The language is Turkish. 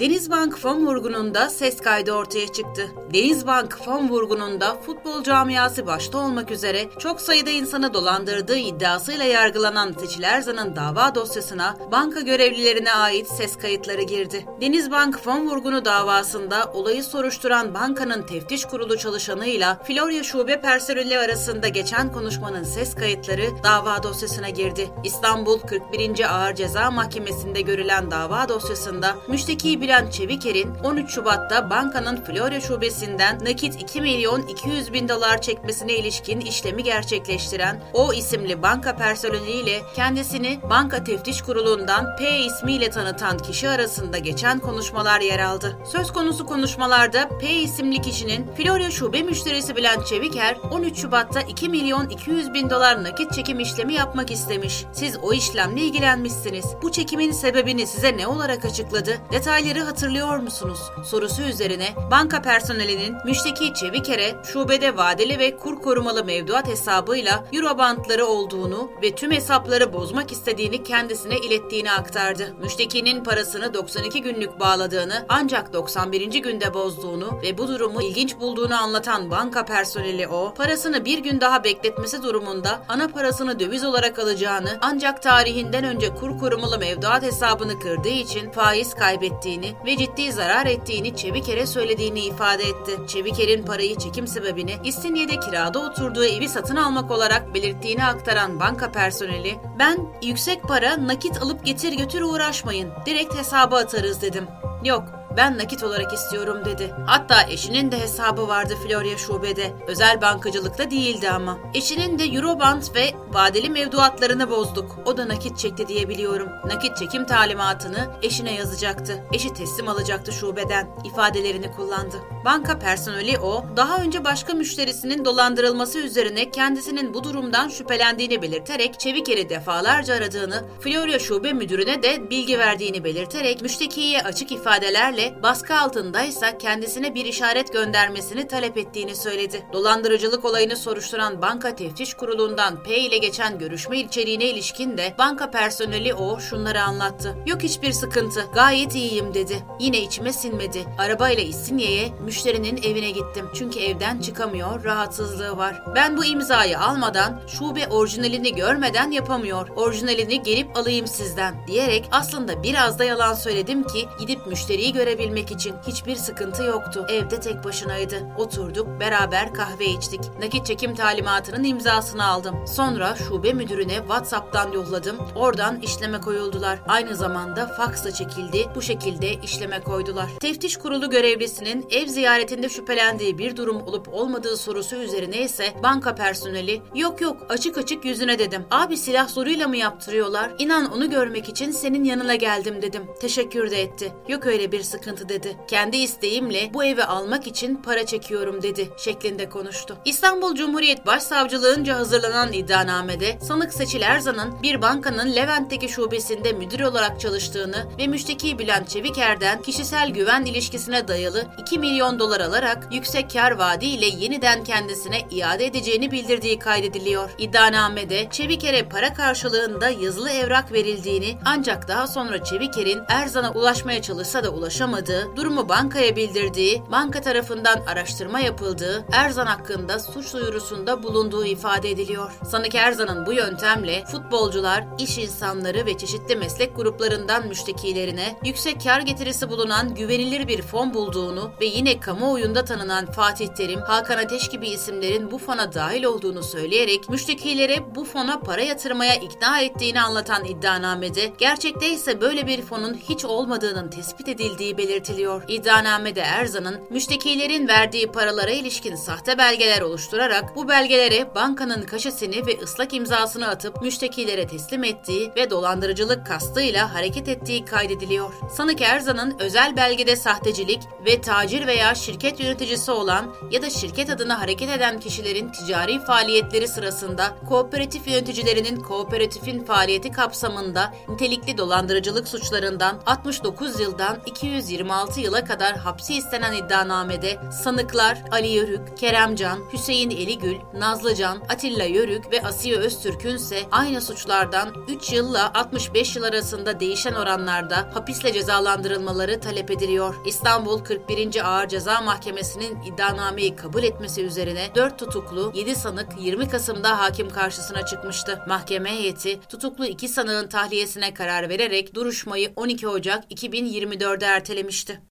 Denizbank fon vurgununda ses kaydı ortaya çıktı. Denizbank fon vurgununda futbol camiası başta olmak üzere çok sayıda insanı dolandırdığı iddiasıyla yargılanan Seçil Erzan'ın dava dosyasına banka görevlilerine ait ses kayıtları girdi. Denizbank fon vurgunu davasında olayı soruşturan bankanın teftiş kurulu çalışanıyla Florya Şube personeli arasında geçen konuşmanın ses kayıtları dava dosyasına girdi. İstanbul 41. Ağır Ceza Mahkemesi'nde görülen dava dosyasında müşteki Bülent Çeviker'in 13 Şubat'ta bankanın Florya Şubesi'nden nakit 2 milyon 200 bin dolar çekmesine ilişkin işlemi gerçekleştiren o isimli banka personeliyle kendisini Banka Teftiş Kurulu'ndan P ismiyle tanıtan kişi arasında geçen konuşmalar yer aldı. Söz konusu konuşmalarda P isimli kişinin Florya Şube müşterisi Bülent Çeviker 13 Şubat'ta 2 milyon 200 bin dolar nakit çekim işlemi yapmak istemiş. Siz o işlemle ilgilenmişsiniz. Bu çekimin sebebini size ne olarak açıkladı? Detayları hatırlıyor musunuz? Sorusu üzerine banka personelinin müşteki Çeviker'e şubede vadeli ve kur korumalı mevduat hesabıyla Eurobandları olduğunu ve tüm hesapları bozmak istediğini kendisine ilettiğini aktardı. Müştekinin parasını 92 günlük bağladığını ancak 91. günde bozduğunu ve bu durumu ilginç bulduğunu anlatan banka personeli o, parasını bir gün daha bekletmesi durumunda ana parasını döviz olarak alacağını ancak tarihinden önce kur korumalı mevduat hesabını kırdığı için faiz kaybettiğini ve ciddi zarar ettiğini Çeviker'e söylediğini ifade etti. Çeviker'in parayı çekim sebebini İstinye'de kirada oturduğu evi satın almak olarak belirttiğini aktaran banka personeli, ben yüksek para nakit alıp getir götür uğraşmayın, direkt hesaba atarız dedim. Yok, ben nakit olarak istiyorum dedi. Hatta eşinin de hesabı vardı Florya şubede. Özel bankacılıkta değildi ama. Eşinin de Euroband ve vadeli mevduatlarını bozduk. O da nakit çekti diyebiliyorum. Nakit çekim talimatını eşine yazacaktı. Eşi teslim alacaktı şubeden. ifadelerini kullandı. Banka personeli o, daha önce başka müşterisinin dolandırılması üzerine kendisinin bu durumdan şüphelendiğini belirterek Çeviker'i defalarca aradığını, Florya şube müdürüne de bilgi verdiğini belirterek müştekiye açık ifadelerle baskı altındaysa kendisine bir işaret göndermesini talep ettiğini söyledi. Dolandırıcılık olayını soruşturan Banka Teftiş Kurulu'ndan P ile geçen görüşme içeriğine ilişkin de banka personeli o şunları anlattı. Yok hiçbir sıkıntı, gayet iyiyim dedi. Yine içime sinmedi. Arabayla İstinye'ye müşterinin evine gittim. Çünkü evden çıkamıyor, rahatsızlığı var. Ben bu imzayı almadan, şube orijinalini görmeden yapamıyor. Orijinalini gelip alayım sizden diyerek aslında biraz da yalan söyledim ki gidip müşteriyi görebilmek için hiçbir sıkıntı yoktu. Evde tek başınaydı. Oturduk, beraber kahve içtik. Nakit çekim talimatının imzasını aldım. Sonra şube müdürüne WhatsApp'tan yolladım. Oradan işleme koyuldular. Aynı zamanda faks da çekildi. Bu şekilde işleme koydular. Teftiş kurulu görevlisinin ev ziyaretinde şüphelendiği bir durum olup olmadığı sorusu üzerine ise banka personeli yok yok açık açık yüzüne dedim. Abi silah zoruyla mı yaptırıyorlar? İnan onu görmek için senin yanına geldim dedim. Teşekkür de etti. Yok öyle bir sıkıntı dedi. Kendi isteğimle bu evi almak için para çekiyorum dedi şeklinde konuştu. İstanbul Cumhuriyet Başsavcılığınca hazırlanan iddianamede sanık Seçil Erzan'ın bir bankanın Levent'teki şubesinde müdür olarak çalıştığını ve müşteki Bülent Çeviker'den kişisel güven ilişkisine dayalı 2 milyon dolar alarak yüksek kar vaadiyle yeniden kendisine iade edeceğini bildirdiği kaydediliyor. İddianamede Çeviker'e para karşılığında yazılı evrak verildiğini ancak daha sonra Çeviker'in Erzan'a ulaşmaya çalışsa da ulaşamadığı, durumu bankaya bildirdiği, banka tarafından araştırma yapıldığı, Erzan hakkında suç duyurusunda bulunduğu ifade ediliyor. Sanık Erzan'ın bu yöntemle futbolcular, iş insanları ve çeşitli meslek gruplarından müştekilerine yüksek kar getirisi bulunan güvenilir bir fon bulduğunu ve yine kamuoyunda tanınan Fatih Terim, Hakan Ateş gibi isimlerin bu fona dahil olduğunu söyleyerek müştekilere bu fona para yatırmaya ikna ettiğini anlatan iddianamede gerçekte ise böyle bir fonun hiç olmadığının tespit edildiği belirtiliyor. İddianamede Erzan'ın müştekilerin verdiği paralara ilişkin sahte belgeler oluşturarak bu belgelere bankanın kaşesini ve ıslak imzasını atıp müştekilere teslim ettiği ve dolandırıcılık kastıyla hareket ettiği kaydediliyor. Sanık Erzan'ın özel belgede sahtecilik ve tacir veya şirket yöneticisi olan ya da şirket adına hareket eden kişilerin ticari faaliyetleri sırasında kooperatif yöneticilerinin kooperatifin faaliyeti kapsamında nitelikli dolandırıcılık suçlarından 69 yıldan 200 126 yıla kadar hapsi istenen iddianamede sanıklar Ali Yörük, Keremcan, Hüseyin Eligül, Nazlıcan, Atilla Yörük ve Asiye Öztürk'ün ise aynı suçlardan 3 yılla 65 yıl arasında değişen oranlarda hapisle cezalandırılmaları talep ediliyor. İstanbul 41. Ağır Ceza Mahkemesi'nin iddianameyi kabul etmesi üzerine 4 tutuklu, 7 sanık 20 Kasım'da hakim karşısına çıkmıştı. Mahkeme heyeti tutuklu 2 sanığın tahliyesine karar vererek duruşmayı 12 Ocak 2024'de ertelemişti.